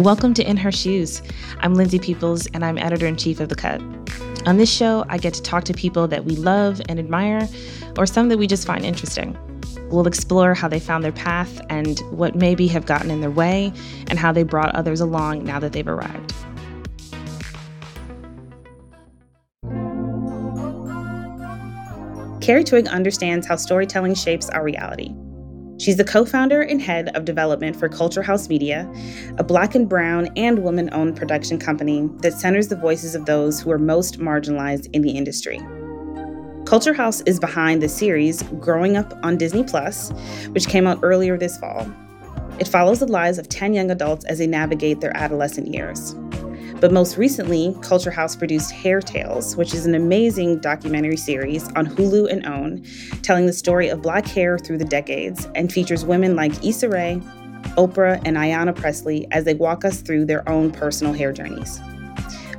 Welcome to In Her Shoes. I'm Lindsay Peoples, and I'm editor in chief of The Cut. On this show, I get to talk to people that we love and admire, or some that we just find interesting. We'll explore how they found their path and what maybe have gotten in their way, and how they brought others along now that they've arrived. Carri Twigg understands how storytelling shapes our reality. She's the co founder and head of development for Culture House Media, a black and brown and woman owned production company that centers the voices of those who are most marginalized in the industry. Culture House is behind the series Growing Up on Disney Plus, which came out earlier this fall. It follows the lives of 10 young adults as they navigate their adolescent years. But most recently, Culture House produced Hair Tales, which is an amazing documentary series on Hulu and OWN, telling the story of black hair through the decades and features women like Issa Rae, Oprah, and Ayanna Pressley as they walk us through their own personal hair journeys.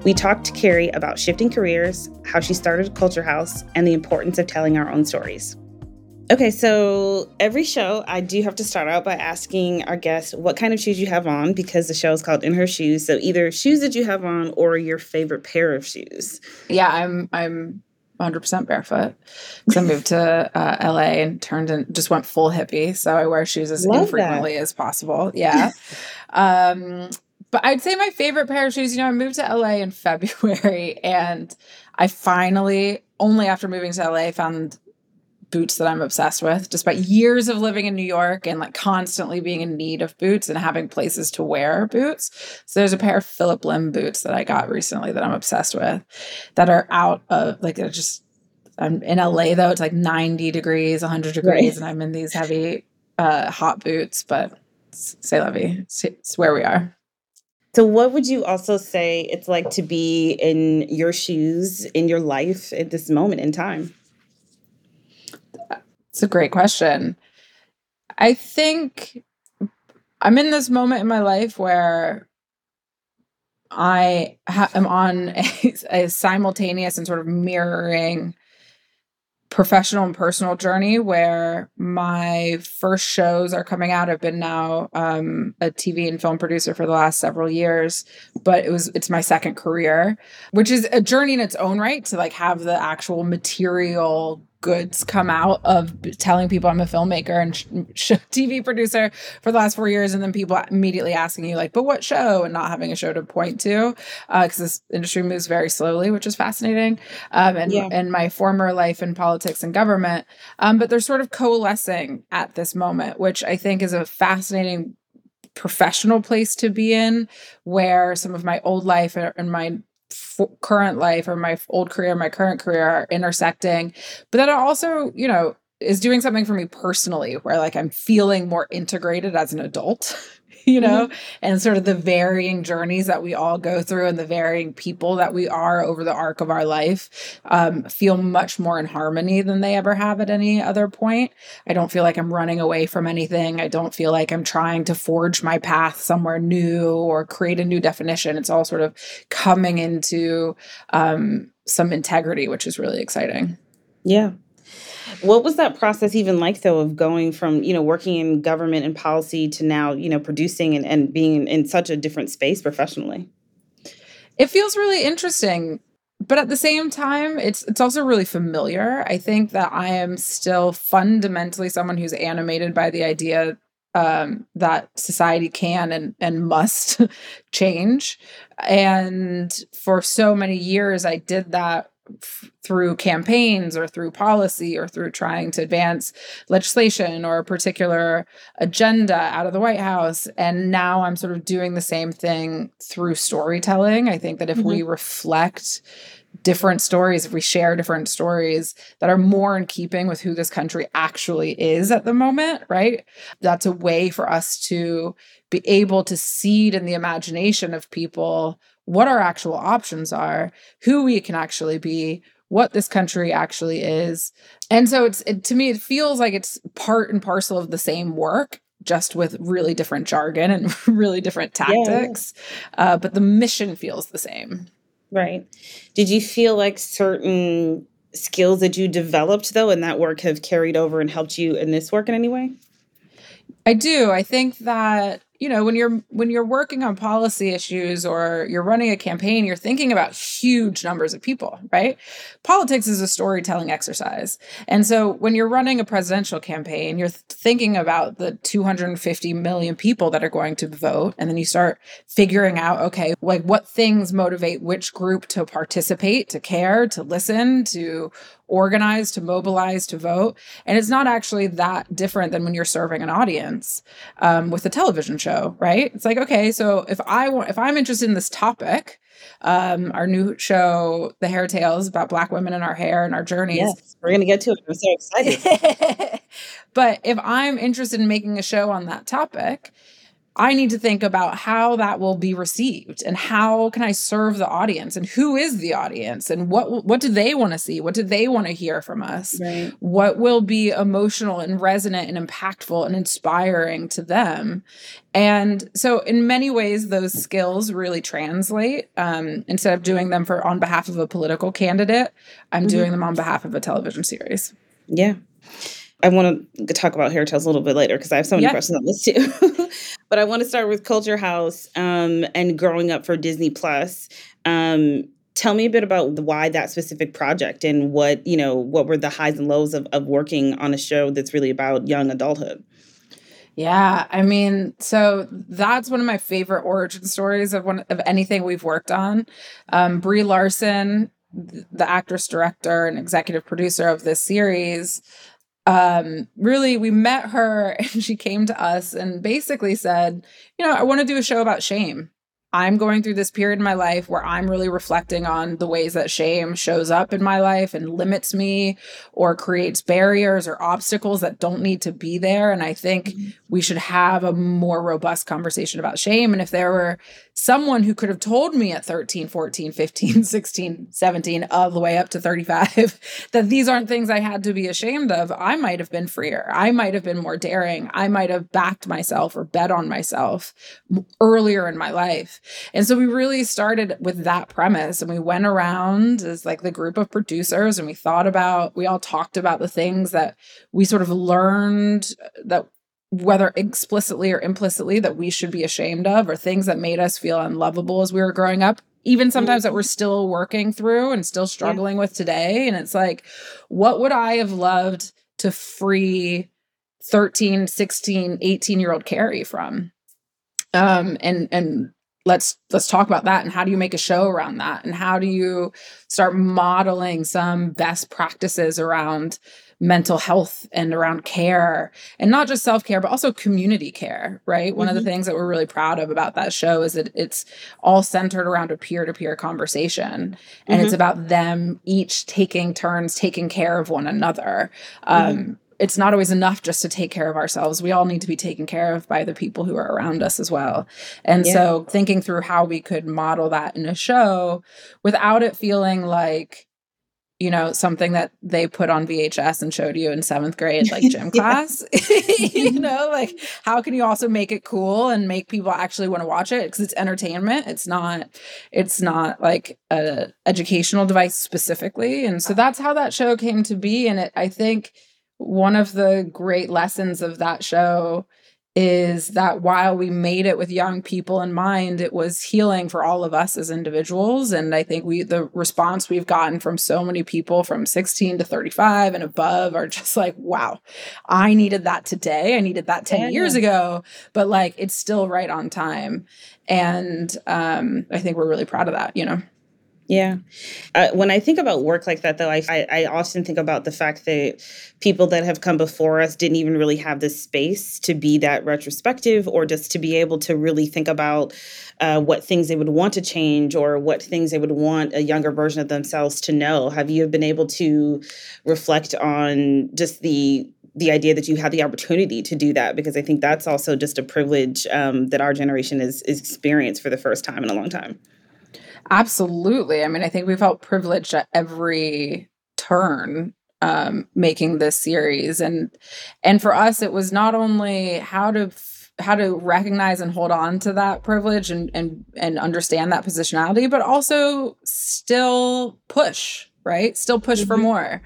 We talked to Carri about shifting careers, how she started Culture House, and the importance of telling our own stories. Okay, so every show, I do have to start out by asking our guests what kind of shoes you have on because the show is called In Her Shoes. So either shoes that you have on or your favorite pair of shoes. Yeah, I'm I'm 100% barefoot because I moved to uh, LA and turned and just went full hippie. So I wear shoes as Love infrequently that. as possible. Yeah. um, but I'd say my favorite pair of shoes, you know, I moved to LA in February and I finally, only after moving to LA, found boots that I'm obsessed with, despite years of living in New York and like constantly being in need of boots and having places to wear boots. So there's a pair of Phillip Lim boots that I got recently that I'm obsessed with that are out of like they're just I'm in LA though, it's like 90 degrees, 100 degrees, right. and I'm in these heavy uh hot boots, but say levy, it's where we are. So, what would you also say it's like to be in your shoes in your life at this moment in time? It's a great question. I think I'm in this moment in my life where I ha- am on a, a simultaneous and sort of mirroring professional and personal journey where my first shows are coming out. I've been now um, a TV and film producer for the last several years, but it was it's my second career, which is a journey in its own right to like have the actual material goods come out of telling people I'm a filmmaker and sh- TV producer for the last four years, and then people immediately asking you like, "But what show?" and not having a show to point to because uh, this industry moves very slowly, which is fascinating. Um, and yeah. and my former life in politics and government, um, but they're sort of coalescing at this moment, which I think is a fascinating professional place to be in where some of my old life and my current life or my old career, my current career are intersecting. But then it also, you know, is doing something for me personally where like I'm feeling more integrated as an adult. you know, mm-hmm. and sort of the varying journeys that we all go through and the varying people that we are over the arc of our life um, feel much more in harmony than they ever have at any other point. I don't feel like I'm running away from anything. I don't feel like I'm trying to forge my path somewhere new or create a new definition. It's all sort of coming into um, some integrity, which is really exciting. Yeah. What was that process even like, though, of going from, you know, working in government and policy to now, you know, producing and, and being in such a different space professionally? It feels really interesting but at the same time it's it's also really familiar i think that i am still fundamentally someone who's animated by the idea um, that society can and and must change and for so many years i did that f- through campaigns or through policy or through trying to advance legislation or a particular agenda out of the White House. And now I'm sort of doing the same thing through storytelling. I think that if mm-hmm. we reflect different stories, if we share different stories that are more in keeping with who this country actually is at the moment, right? That's a way for us to be able to seed in the imagination of people what our actual options are, who we can actually be, what this country actually is. And so it's it, to me it feels like it's part and parcel of the same work just with really different jargon and really different tactics. Yeah. Uh, but the mission feels the same. Right. Did you feel like certain skills that you developed though in that work have carried over and helped you in this work in any way? I do. I think that you know when you're when you're working on policy issues or you're running a campaign you're thinking about huge numbers of people right? Politics is a storytelling exercise. And so when you're running a presidential campaign you're thinking about the 250 million people that are going to vote. And then you start figuring out okay like what things motivate which group to participate to care to listen to organize, to mobilize, to vote. And it's not actually that different than when you're serving an audience um, with a television show, right? It's like, okay, so if I want, if I'm interested in this topic, um, our new show, The Hair Tales, about Black women and our hair and our journeys. Yes, we're going to get to it. I'm so excited. but if I'm interested in making a show on that topic, I need to think about how that will be received and how can I serve the audience and who is the audience and what what do they want to see? What do they want to hear from us? Right. What will be emotional and resonant and impactful and inspiring to them? And so in many ways those skills really translate. Um, instead of doing them for on behalf of a political candidate, I'm mm-hmm. doing them on behalf of a television series. Yeah. I want to talk about Hair Tales a little bit later because I have so many yeah. questions on this too. but I want to start with Culture House um, and growing up for Disney Plus. Um, tell me a bit about why that specific project and what you know what were the highs and lows of, of working on a show that's really about young adulthood. Yeah, I mean, so that's one of my favorite origin stories of one of anything we've worked on. Um, Brie Larson, the actress, director, and executive producer of this series, um, really, we met her and she came to us and basically said, you know, I want to do a show about shame. I'm going through this period in my life where I'm really reflecting on the ways that shame shows up in my life and limits me or creates barriers or obstacles that don't need to be there. And I think mm-hmm. we should have a more robust conversation about shame. And if there were someone who could have told me at 13, 14, 15, 16, 17, all the way up to 35, that these aren't things I had to be ashamed of, I might have been freer. I might have been more daring. I might have backed myself or bet on myself earlier in my life. And so we really started with that premise and we went around as like the group of producers and we thought about, we all talked about the things that we sort of learned uh, that whether explicitly or implicitly that we should be ashamed of or things that made us feel unlovable as we were growing up even sometimes that we're still working through and still struggling yeah. with today. And it's like what would i have loved to free 13 16 18 year old carri from? Um and and let's let's talk about that. And how do you make a show around that? And how do you start modeling some best practices around mental health and around care and not just self-care but also community care right mm-hmm. one of the mm-hmm. things that we're really proud of about that show is that it's all centered around a peer-to-peer conversation and mm-hmm. it's about them each taking turns taking care of one another mm-hmm. um, it's not always enough just to take care of ourselves. We all need to be taken care of by the people who are around us as well. And yeah. so thinking through how we could model that in a show without it feeling like you know something that they put on VHS and showed you in 7th grade like gym class? You know like how can you also make it cool and make people actually want to watch it? Because it's entertainment. It's not it's not like a educational device specifically. And so that's how that show came to be. And it I think one of the great lessons of that show is that while we made it with young people in mind it was healing for all of us as individuals. And i think we the response we've gotten from so many people from 16 to 35 and above are just like wow i needed that today. I needed that 10 yeah. years ago but like it's still right on time. And um i think we're really proud of that you know Yeah. Uh, when I think about work like that, though, I, I, often think about the fact that people that have come before us didn't even really have the space to be that retrospective or just to be able to really think about uh, what things they would want to change or what things they would want a younger version of themselves to know. Have you been able to reflect on just the the idea that you have the opportunity to do that because I think that's also just a privilege um, that our generation is is experienced for the first time in a long time. Absolutely. I mean, I think we felt privileged at every turn um, making this series, and and for us, it was not only how to f- how to recognize and hold on to that privilege and and and understand that positionality, but also still push right? Still push mm-hmm. for more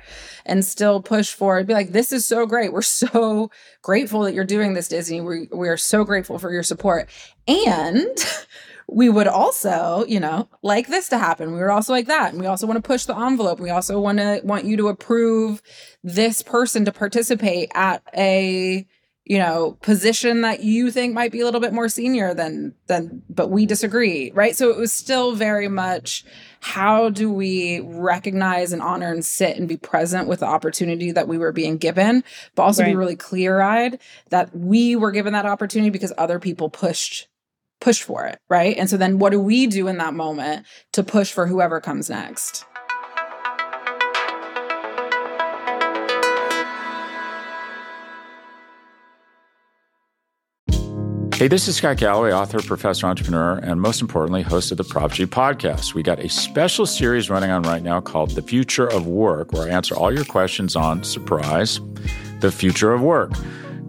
and still push for be like, this is so great. We're so grateful that you're doing this, Disney. We, we are so grateful for your support. And we would also, you know, like this to happen. We would also like that. And we also want to push the envelope. We also want to want you to approve this person to participate at a you know position that you think might be a little bit more senior than than but we disagree right so it was still very much how do we recognize and honor and sit and be present with the opportunity that we were being given but also right. be really clear-eyed that we were given that opportunity because other people pushed push for it, right? And so then what do we do in that moment to push for whoever comes next? Hey, this is Scott Galloway, author, professor, entrepreneur, and most importantly, host of the Prop G podcast. We got a special series running on right now called The Future of Work, where I answer all your questions on surprise, the future of work.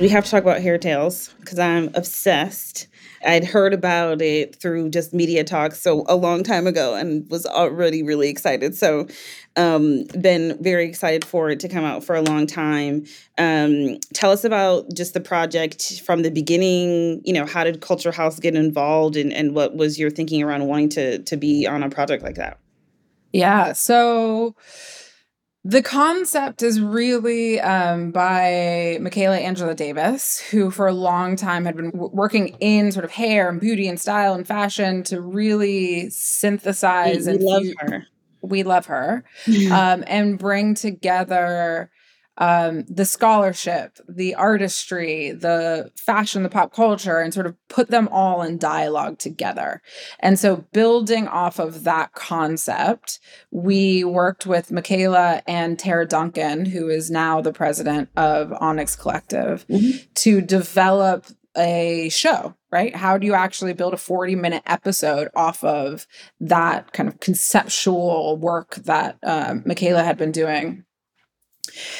We have to talk about Hair Tales because I'm obsessed. I'd heard about it through just media talks so a long time ago and was already really excited. So um been very excited for it to come out for a long time. Um tell us about just the project from the beginning, you know, how did Culture House get involved and, and what was your thinking around wanting to to be on a project like that? Yeah. So the concept is really um, by Michaela Angela Davis, who for a long time had been w- working in sort of hair and beauty and style and fashion to really synthesize. We, we and love her. We love her, um, and bring together um, the scholarship, the artistry, the fashion, the pop culture, and sort of put them all in dialogue together. And so, building off of that concept, we worked with Michaela and Tara Duncan, who is now the president of Onyx Collective, mm-hmm. to develop a show, right? How do you actually build a 40 minute episode off of that kind of conceptual work that um, Michaela had been doing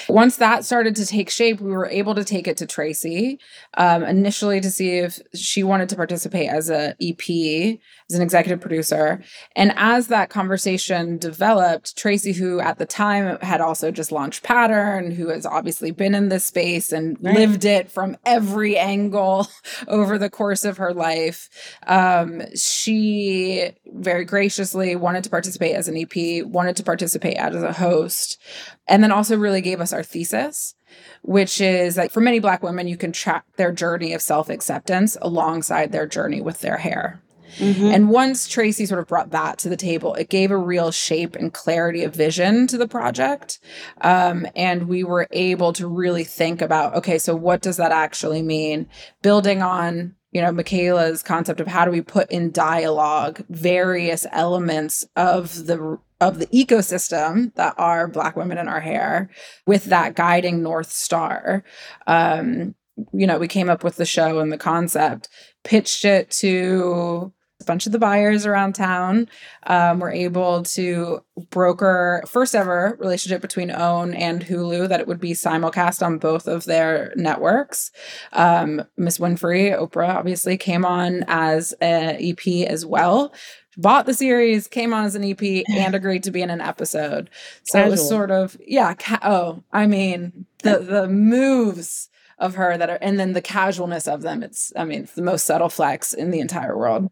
once that started to take shape, we were able to take it to Tracee um, initially to see if she wanted to participate as a EP, as an executive producer. And as that conversation developed, Tracee, who at the time had also just launched Pattern, who has obviously been in this space and right. lived it from every angle over the course of her life, um, she very graciously wanted to participate as an EP, wanted to participate as a host, and then also really gave us our thesis which is like for many black women you can track their journey of self-acceptance alongside their journey with their hair Mm-hmm. And once Tracee sort of brought that to the table, it gave a real shape and clarity of vision to the project. Um, and we were able to really think about okay, so what does that actually mean? Building on you know michaela's concept of how do we put in dialogue various elements of the of the ecosystem that are black women in our hair with that guiding north star um you know we came up with the show and the concept pitched it to bunch of the buyers around town um, were able to broker first ever relationship between own and hulu that it would be simulcast on both of their networks um, miss winfrey oprah obviously came on as an ep as well bought the series, came on as an EP, and agreed to be in an episode. So it was sort of yeah. Ca- oh, I mean the the moves of her that are, and then the casualness of them. It's I mean it's the most subtle flex in the entire world.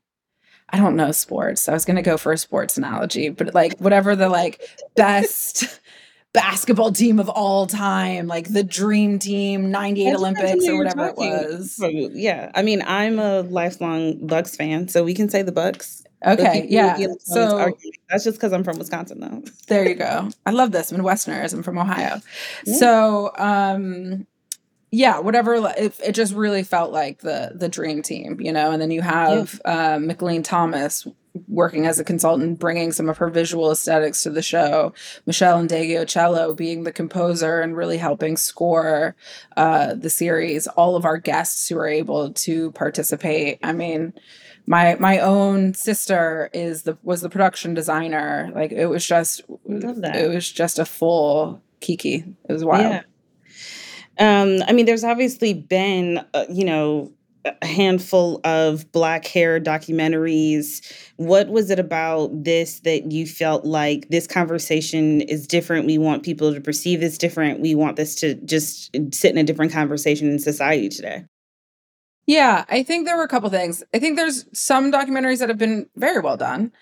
I don't know sports. I was gonna go for a sports analogy, but like whatever the like best basketball team of all time, like the dream team, 98 That depends on Olympics or whatever it was. Yeah, I mean, I'm a lifelong Bucks fan, so we can say the Bucks. Okay, yeah. would be like, "Oh, it's So arguing." that's just because I'm from Wisconsin, though. there you go. I love this. I'm Midwesterners. I'm from Ohio. Yeah. So um yeah, whatever it, it just really felt like the the dream team, you know, and then you have uh, Mickalene Thomas working as a consultant, bringing some of her visual aesthetics to the show. Meshell Ndegeocello being the composer and really helping score uh, the series. All of our guests who are able to participate. I mean, my my own sister is the was the production designer. Like it was just it was just a full kiki. It was wild. Yeah. Um, I mean, there's obviously been, uh, you know, a handful of black hair documentaries. What was it about this that you felt like this conversation is different? We want people to perceive this different. We want this to just sit in a different conversation in society today. Yeah, I think there were a couple things. I think there's some documentaries that have been very well done.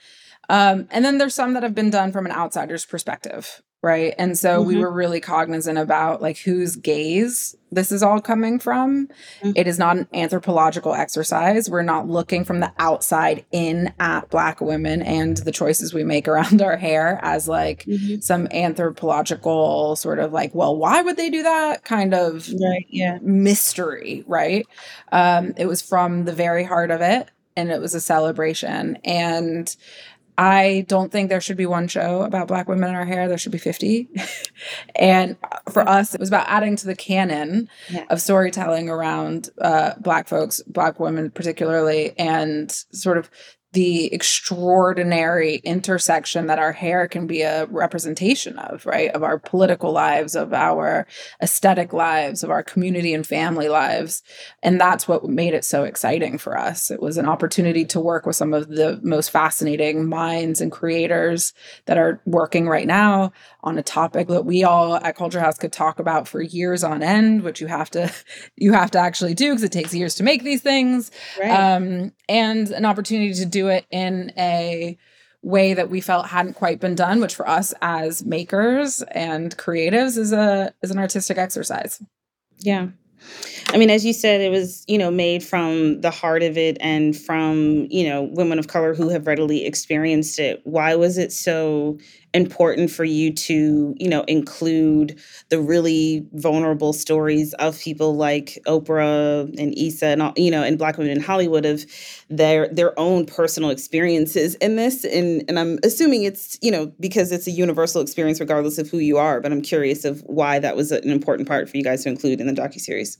Um, and then there's some that have been done from an outsider's perspective, right? And so we Mhm. were really cognizant about like whose gaze this is all coming from. Mhm. It is not an anthropological exercise. We're not looking from the outside in at black women and the choices we make around our hair as like some anthropological sort of like, well, why would they do that kind of Right. Yeah. mystery, right? Um, it was from the very heart of it, and it was a celebration. And I don't think there should be one show about Black women in our hair. There should be 50. and for us, it was about adding to the canon Yeah. of storytelling around uh, Black folks, Black women particularly, and sort of the extraordinary intersection that our hair can be a representation of, right? Of our political lives, of our aesthetic lives, of our community and family lives. And that's what made it so exciting for us. It was an opportunity to work with some of the most fascinating minds and creators that are working right now on a topic that we all at Culture House could talk about for years on end, which you have to you have to actually do because it takes years to make these things Right. um, and an opportunity to do it in a way that we felt hadn't quite been done, which for us as makers and creatives is a is an artistic exercise. Yeah. I mean, as you said, it was, you know, made from the heart of it and from, you know, women of color who have readily experienced it. Why was it so important for you to, you know, include the really vulnerable stories of people like Oprah and Issa and all, you know, and black women in Hollywood of their their own personal experiences in this? And and I'm assuming it's, you know, because it's a universal experience regardless of who you are, but I'm curious of why that was an important part for you guys to include in the docu series.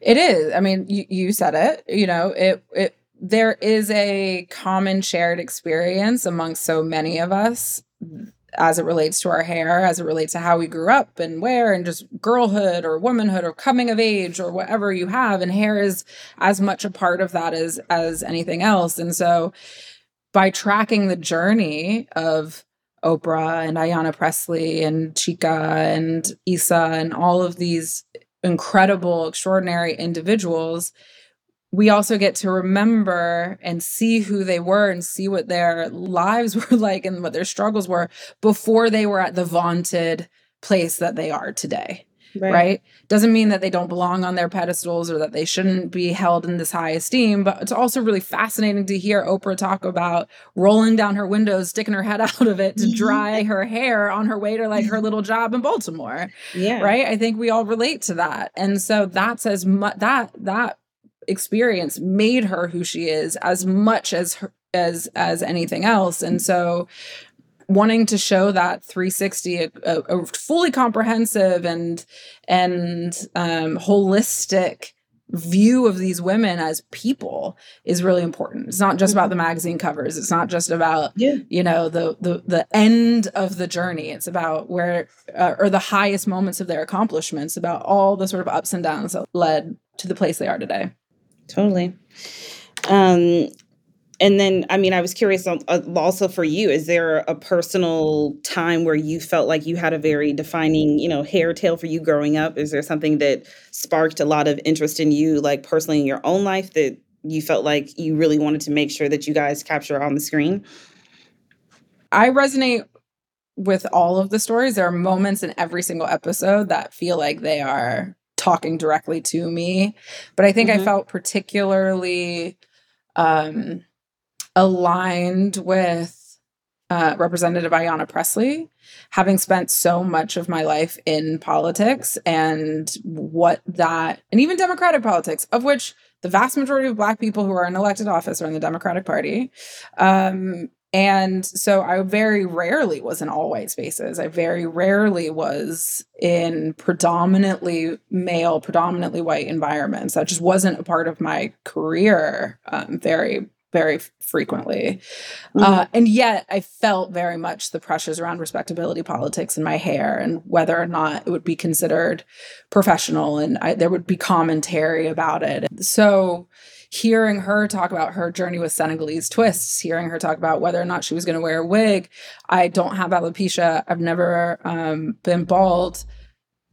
It is. I mean, you, you said it. You know, it it there is a common shared experience amongst so many of us as it relates to our hair, as it relates to how we grew up and where, and just girlhood or womanhood or coming of age or whatever you have. And hair is as much a part of that as as anything else. And so by tracking the journey of Oprah and Ayanna Pressley and Chika and Issa and all of these incredible, extraordinary individuals, we also get to remember and see who they were and see what their lives were like and what their struggles were before they were at the vaunted place that they are today. Right. Doesn't mean that they don't belong on their pedestals or that they shouldn't be held in this high esteem, but it's also really fascinating to hear Oprah talk about rolling down her windows, sticking her head out of it to dry her hair on her way to like her little job in Baltimore Yeah. right i think we all relate to that and so that's as much that that experience made her who she is as much as her as as anything else. And so wanting to show that 360 a, a, a fully comprehensive and and um holistic view of these women as people is really important. It's not just about the magazine covers. It's not just about Yeah. you know the the the end of the journey. It's about where uh, or the highest moments of their accomplishments about all the sort of ups and downs that led to the place they are today Totally. Um, and then, I mean, I was curious uh, also for you, is there a personal time where you felt like you had a very defining, you know, hair tale for you growing up? Is there something that sparked a lot of interest in you, like personally in your own life, that you felt like you really wanted to make sure that you guys capture on the screen? I resonate with all of the stories. There are moments in every single episode that feel like they are talking directly to me. But I think mm-hmm. I felt particularly um aligned with uh, Representative Ayanna Pressley, having spent so much of my life in politics and what that, and even Democratic politics, of which the vast majority of Black people who are in elected office are in the Democratic Party. Um, and so I very rarely was in all white spaces. I very rarely was in predominantly male, predominantly white environments. That just wasn't a part of my career um, very very frequently. Mm-hmm. Uh, and yet I felt very much the pressures around respectability politics in my hair and whether or not it would be considered professional and I, there would be commentary about it. So hearing her talk about her journey with Senegalese twists, hearing her talk about whether or not she was going to wear a wig. I don't have alopecia. I've never um, been bald.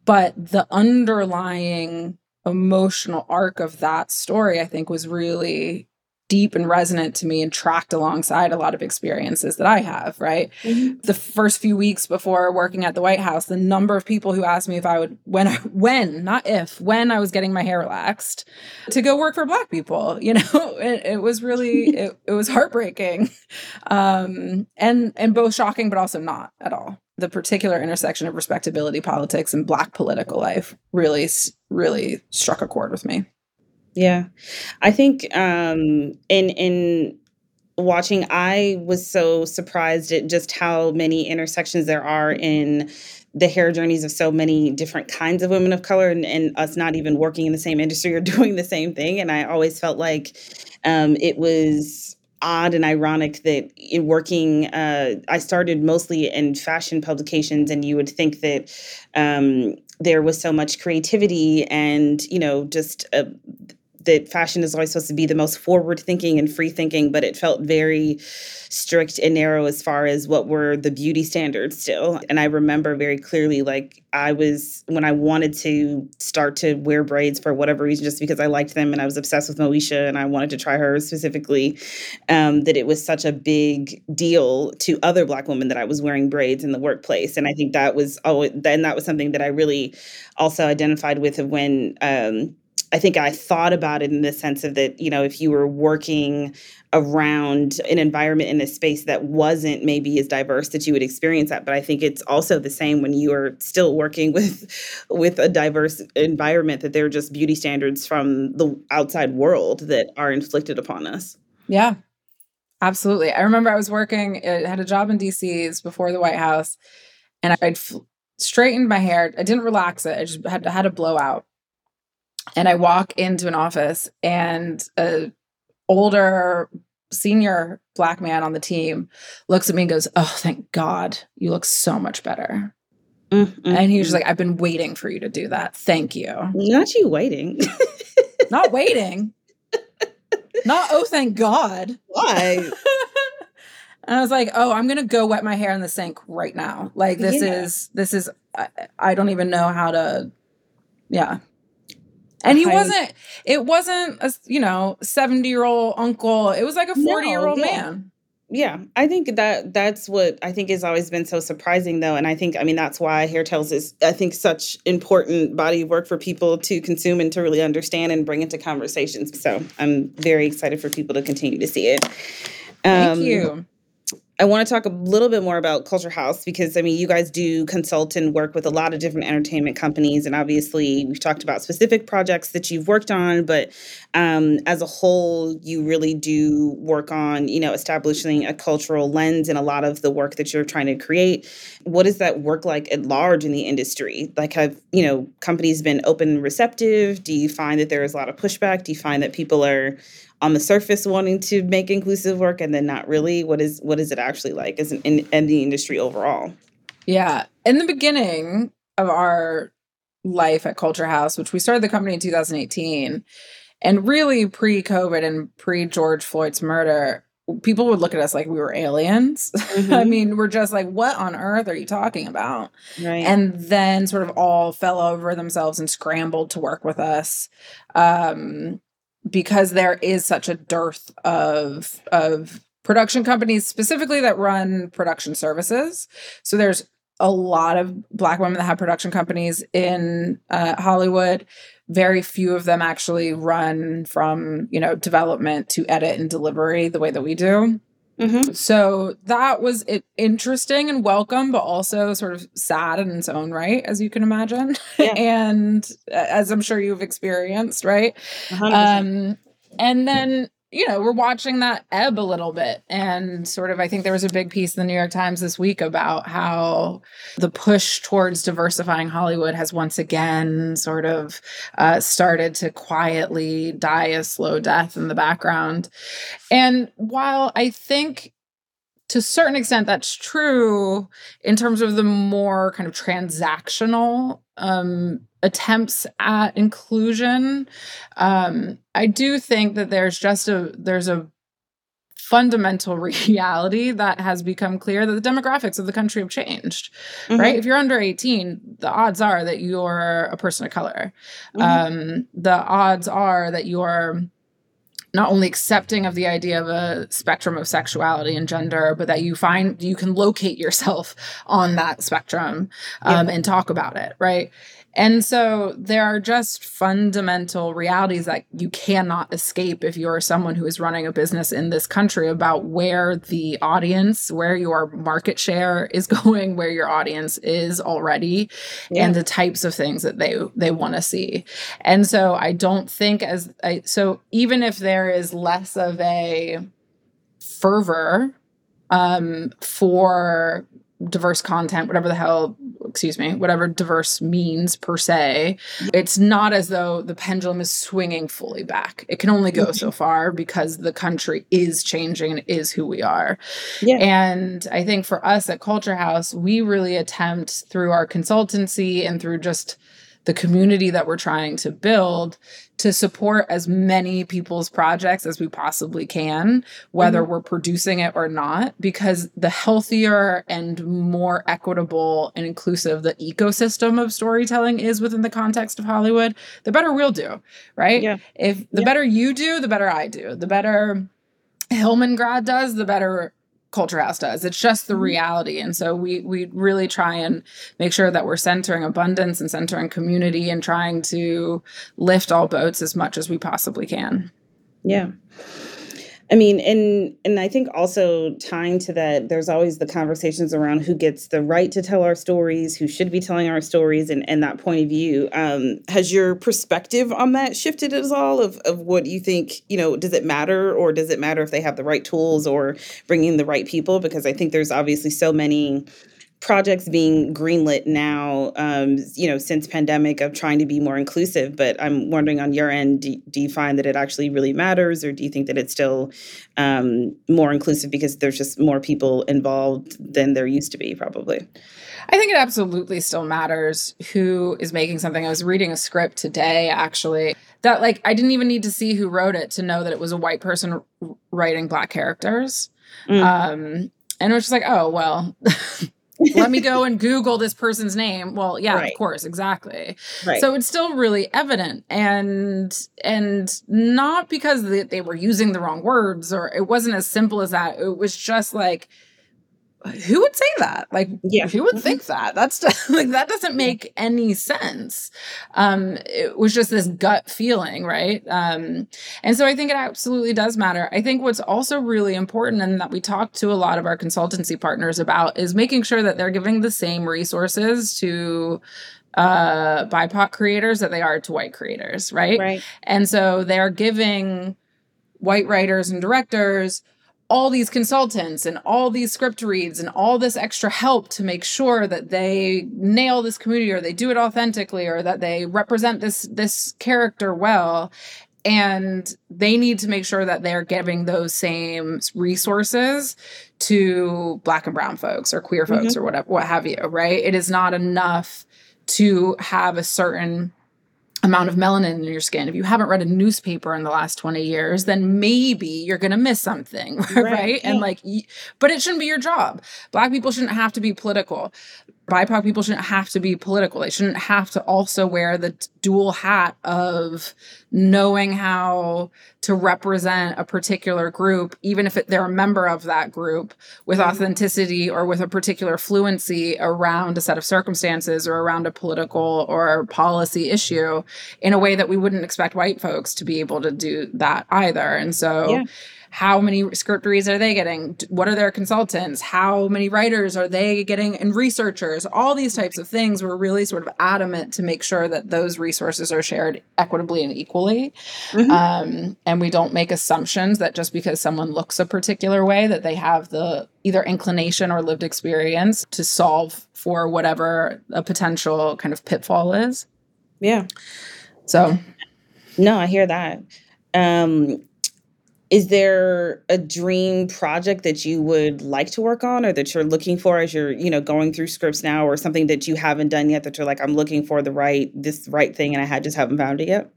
But the underlying emotional arc of that story, I think, was really deep and resonant to me and tracked alongside a lot of experiences that I have, right? Mm-hmm. The first few weeks before working at the White House, the number of people who asked me if I would when when, not if, when I was getting my hair relaxed to go work for black people, you know, it, it was really it, it was heartbreaking. Um and and both shocking but also not at all. The particular intersection of respectability politics and black political life really really struck a chord with me. Yeah. I think um in in watching I was so surprised at just how many intersections there are in the hair journeys of so many different kinds of women of color and, and us not even working in the same industry or doing the same thing. And I always felt like um, it was odd and ironic that in working uh, i started mostly in fashion publications and you would think that um, there was so much creativity and you know just uh, that fashion is always supposed to be the most forward thinking and free thinking, but it felt very strict and narrow as far as what were the beauty standards still. And I remember very clearly, like, I was, when I wanted to start to wear braids for whatever reason, just because I liked them and I was obsessed with Moesha and I wanted to try her specifically, um, that it was such a big deal to other Black women that I was wearing braids in the workplace. And I think that was, oh, then that was something that I really also identified with when, um, I think I thought about it in the sense of that, you know, if you were working around an environment in a space that wasn't maybe as diverse that you would experience that. But i think it's also the same when you are still working with with a diverse environment that they're just beauty standards from the outside world that are inflicted upon us. Yeah. Absolutely. I remember i was working i had a job in dc's before the white house and i'd straightened my hair. I didn't relax it. I just had, had a blowout and I walk into an office and a older senior black man on the team looks at me and goes, "Oh, thank God, you look so much better." Mm-hmm. And he was just like, "I've been waiting for you to do that. Thank you." Not you waiting. Not waiting. Not oh, thank God. Why? And I was like, "Oh, I'm gonna go wet my hair in the sink right now. Like this yeah. is this is I, I, don't even know how to, yeah, and he wasn't, it wasn't a, you know, 70 year old uncle. It was like a 40 year old man. Yeah, I think that that's what I think has always been so surprising, though, and I think I mean that's why Hair Tales is I think such important body of work for people to consume and to really understand and bring into conversations. So I'm very excited for people to continue to see it. Um, Thank you. I want to talk a little bit more about Culture House because I mean, you guys do consult and work with a lot of different entertainment companies, and obviously, we've talked about specific projects that you've worked on, but um, as a whole, you really do work on you know establishing a cultural lens in a lot of the work that you're trying to create. What does that work like at large in the industry? Like, have you know companies been open and receptive? Do you find that there is a lot of pushback? Do you find that people are on the surface wanting to make inclusive work and then not really what is what is it actually like as an in, in the industry overall yeah in the beginning of our life at culture house which we started the company in 2018 and really pre-covid and pre-george floyd's murder people would look at us like we were aliens. Mm-hmm. I mean, we're just like, what on earth are you talking about? Right. And then sort of all fell over themselves and scrambled to work with us. Um, because there is such a dearth of of production companies specifically that run production services. So there's a lot of black women that have production companies in uh, Hollywood. Very few of them actually run from you know development to edit and delivery the way that we do. Mhm. So that was it, interesting and welcome, but also sort of sad in its own right, as you can imagine, Yeah. and uh, as I'm sure you've experienced, right? 100%. Um, and then you know we're watching that ebb a little bit, and sort of I think there was a big piece in the New York Times this week about how the push towards diversifying Hollywood has once again sort of uh, started to quietly die a slow death in the background. And while I think to a certain extent that's true in terms of the more kind of transactional um, attempts at inclusion, um, I do think that there's just a there's a fundamental reality that has become clear that the demographics of the country have changed Mhm. right if you're under 18 the odds are that you're a person of color Mhm. um, the odds are that you're not only accepting of the idea of a spectrum of sexuality and gender, but that you find you can locate yourself on that spectrum um, and talk about it, right? And so there are just fundamental realities that you cannot escape if you're someone who is running a business in this country about where the audience, where your market share is going, where your audience is already, Yeah. and the types of things that they they want to see. And so I don't think as I so even if there is less of a fervor um for diverse content whatever the hell excuse me whatever diverse means per se it's not as though the pendulum is swinging fully back. It can only go so mm-hmm. far because the country is changing and is who we are. Yeah. and I think for us at Culture House, we really attempt through our consultancy and through just the community that we're trying to build to support as many people's projects as we possibly can, whether mm-hmm. we're producing it or not, because the healthier and more equitable and inclusive the ecosystem of storytelling is within the context of Hollywood, the better we'll do, right? Yeah. If the Yeah. better you do, the better I do. The better Hillman grad does, the better Culture House does. It's just the Mhm. reality. And so we we really try and make sure that we're centering abundance and centering community and trying to lift all boats as much as we possibly can. Yeah. I mean, and and I think also tying to that, there's always the conversations around who gets the right to tell our stories, who should be telling our stories, and, and that point of view. Um, has your perspective on that shifted at all? Of of what you think, you know, does it matter, or does it matter if they have the right tools or bringing the right people? Because I think there's obviously so many projects being greenlit now, um, you know, since pandemic of trying to be more inclusive. But I'm wondering on your end, do, do you find that it actually really matters, or do you think that it's still um, more inclusive because there's just more people involved than there used to be, probably? I think it absolutely still matters who is making something. I was reading a script today actually that like I didn't even need to see who wrote it to know that it was a white person writing black characters. Mm. Um and it was just like, oh well, let me go and Google this person's name. Well, yeah, Right. of course, exactly. right. So it's still really evident, and and not because they, they were using the wrong words, or it wasn't as simple as that. It was just like, who would say that? Like, Yeah. who would Mhm. think that? That's like that doesn't make any sense. Um, it was just this gut feeling, right? Um, and so I think it absolutely does matter. I think what's also really important, and that we talk to a lot of our consultancy partners about, is making sure that they're giving the same resources to uh BIPOC creators that they are to white creators, right? right. And so they're giving white writers and directors all these consultants and all these script reads and all this extra help to make sure that they nail this community or they do it authentically or that they represent this this character well. And they need to make sure that they're giving those same resources to black and brown folks or queer folks mm-hmm. or whatever what have you right? It is not enough to have a certain amount of melanin in your skin, if you haven't read a newspaper in the last 20 years, then maybe you're going to miss something, right? right? And like, but it shouldn't be your job. Black people shouldn't have to be political. BIPOC people shouldn't have to be political. They shouldn't have to also wear the dual hat of knowing how to represent a particular group, even if it, they're a member of that group, with mm-hmm. authenticity or with a particular fluency around a set of circumstances or around a political or policy issue in a way that we wouldn't expect white folks to be able to do that either. And so, yeah how many scriptories are they getting? What are their consultants? How many writers are they getting? And researchers all these types of things we're really sort of adamant to make sure that those resources are shared equitably and equally. Mm-hmm. um, and we don't make assumptions that just because someone looks a particular way that they have the either inclination or lived experience to solve for whatever a potential kind of pitfall is. Yeah. So no i hear that. Um is there a dream project that you would like to work on or that you're looking for as you're you know going through scripts now or something that you haven't done yet that you're like i'm looking for the right this right thing and i had just haven't found it yet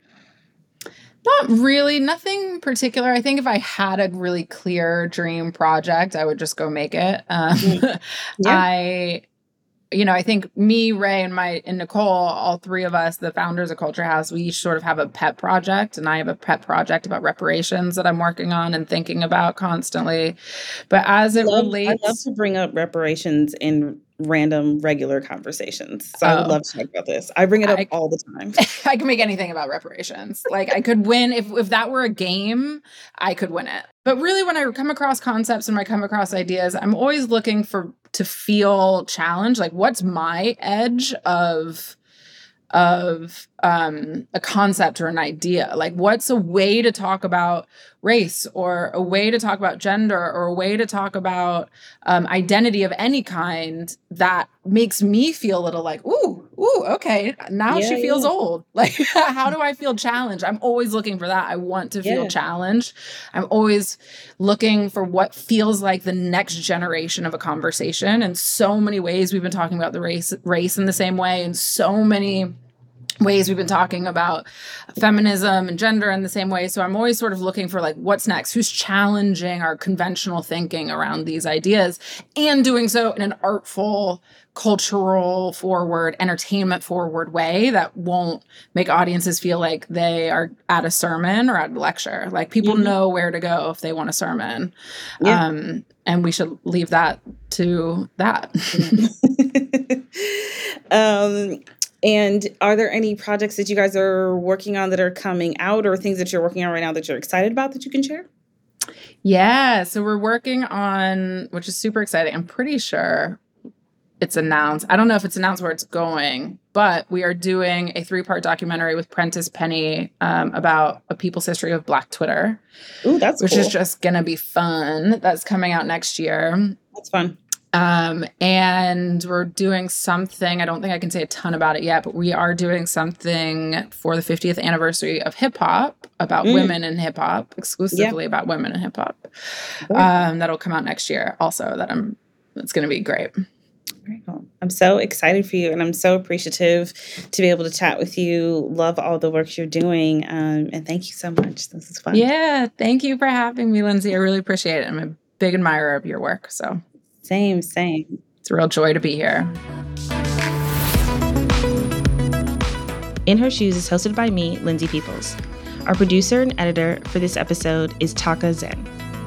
not really nothing particular i think if i had a really clear dream project i would just go make it um, mm. yeah. i you know, I think me, Ray, and my and Nicole, all three of us, the founders of Culture House, we each sort of have a pet project, and I have a pet project about reparations that I'm working on and thinking about constantly. But as it love, relates, I love to bring up reparations in random regular conversations. So oh. I would love to talk about this. I bring it up I, all the time. I can make anything about reparations. Like I could win if if that were a game, I could win it. But really when I come across concepts and I come across ideas, I'm always looking for to feel challenged. Like what's my edge of of um, a concept or an idea. Like, what's a way to talk about race or a way to talk about gender or a way to talk about um, identity of any kind that makes me feel a little like, ooh, ooh, okay, now yeah, she feels yeah. old. Like, how do I feel challenged? I'm always looking for that. I want to feel yeah. challenged. I'm always looking for what feels like the next generation of a conversation. In so many ways, we've been talking about the race race in the same way, in so many ways we've been talking about feminism and gender in the same way. So i'm always sort of looking for like what's next? Who's challenging our conventional thinking around these ideas and doing so in an artful cultural forward entertainment forward way that won't make audiences feel like they are at a sermon or at a lecture. Like people mm-hmm. know where to go if they want a sermon. Yeah. um, and we should leave that to that. Um and are there any projects that you guys are working on that are coming out or things that you're working on right now that you're excited about that you can share? Yeah, so we're working on, which is super exciting. I'm pretty sure it's announced. I don't know if it's announced where it's going, but we are doing a three part documentary with Prentice Penny um, about a people's history of Black Twitter. Ooh, that's which cool. is just gonna be fun. That's coming out next year. That's fun. Um, and we're doing something, I don't think I can say a ton about it yet, but we are doing something for the 50th anniversary of hip hop about mm. women in hip hop, exclusively yeah. about women in hip hop. Um, that'll come out next year also that I'm, it's going to be great. Very cool. I'm so excited for you and I'm so appreciative to be able to chat with you. Love all the work you're doing. Um, and thank you so much. This is fun. Yeah. Thank you for having me, Lindsay. I really appreciate it. I'm a big admirer of your work. So same, same. It's a real joy to be here. In Her Shoes is hosted by me, Lindsay Peoples. Our producer and editor for this episode is Taka Zen.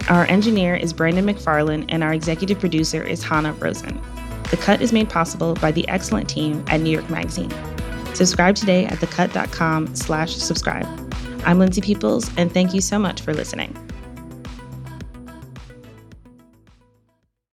Our engineer is Brandon McFarland, and our executive producer is Hanna Rosin. The Cut is made possible by the excellent team at New York Magazine. Subscribe today at thecut.com slash subscribe. I'm Lindsay Peoples, and thank you so much for listening.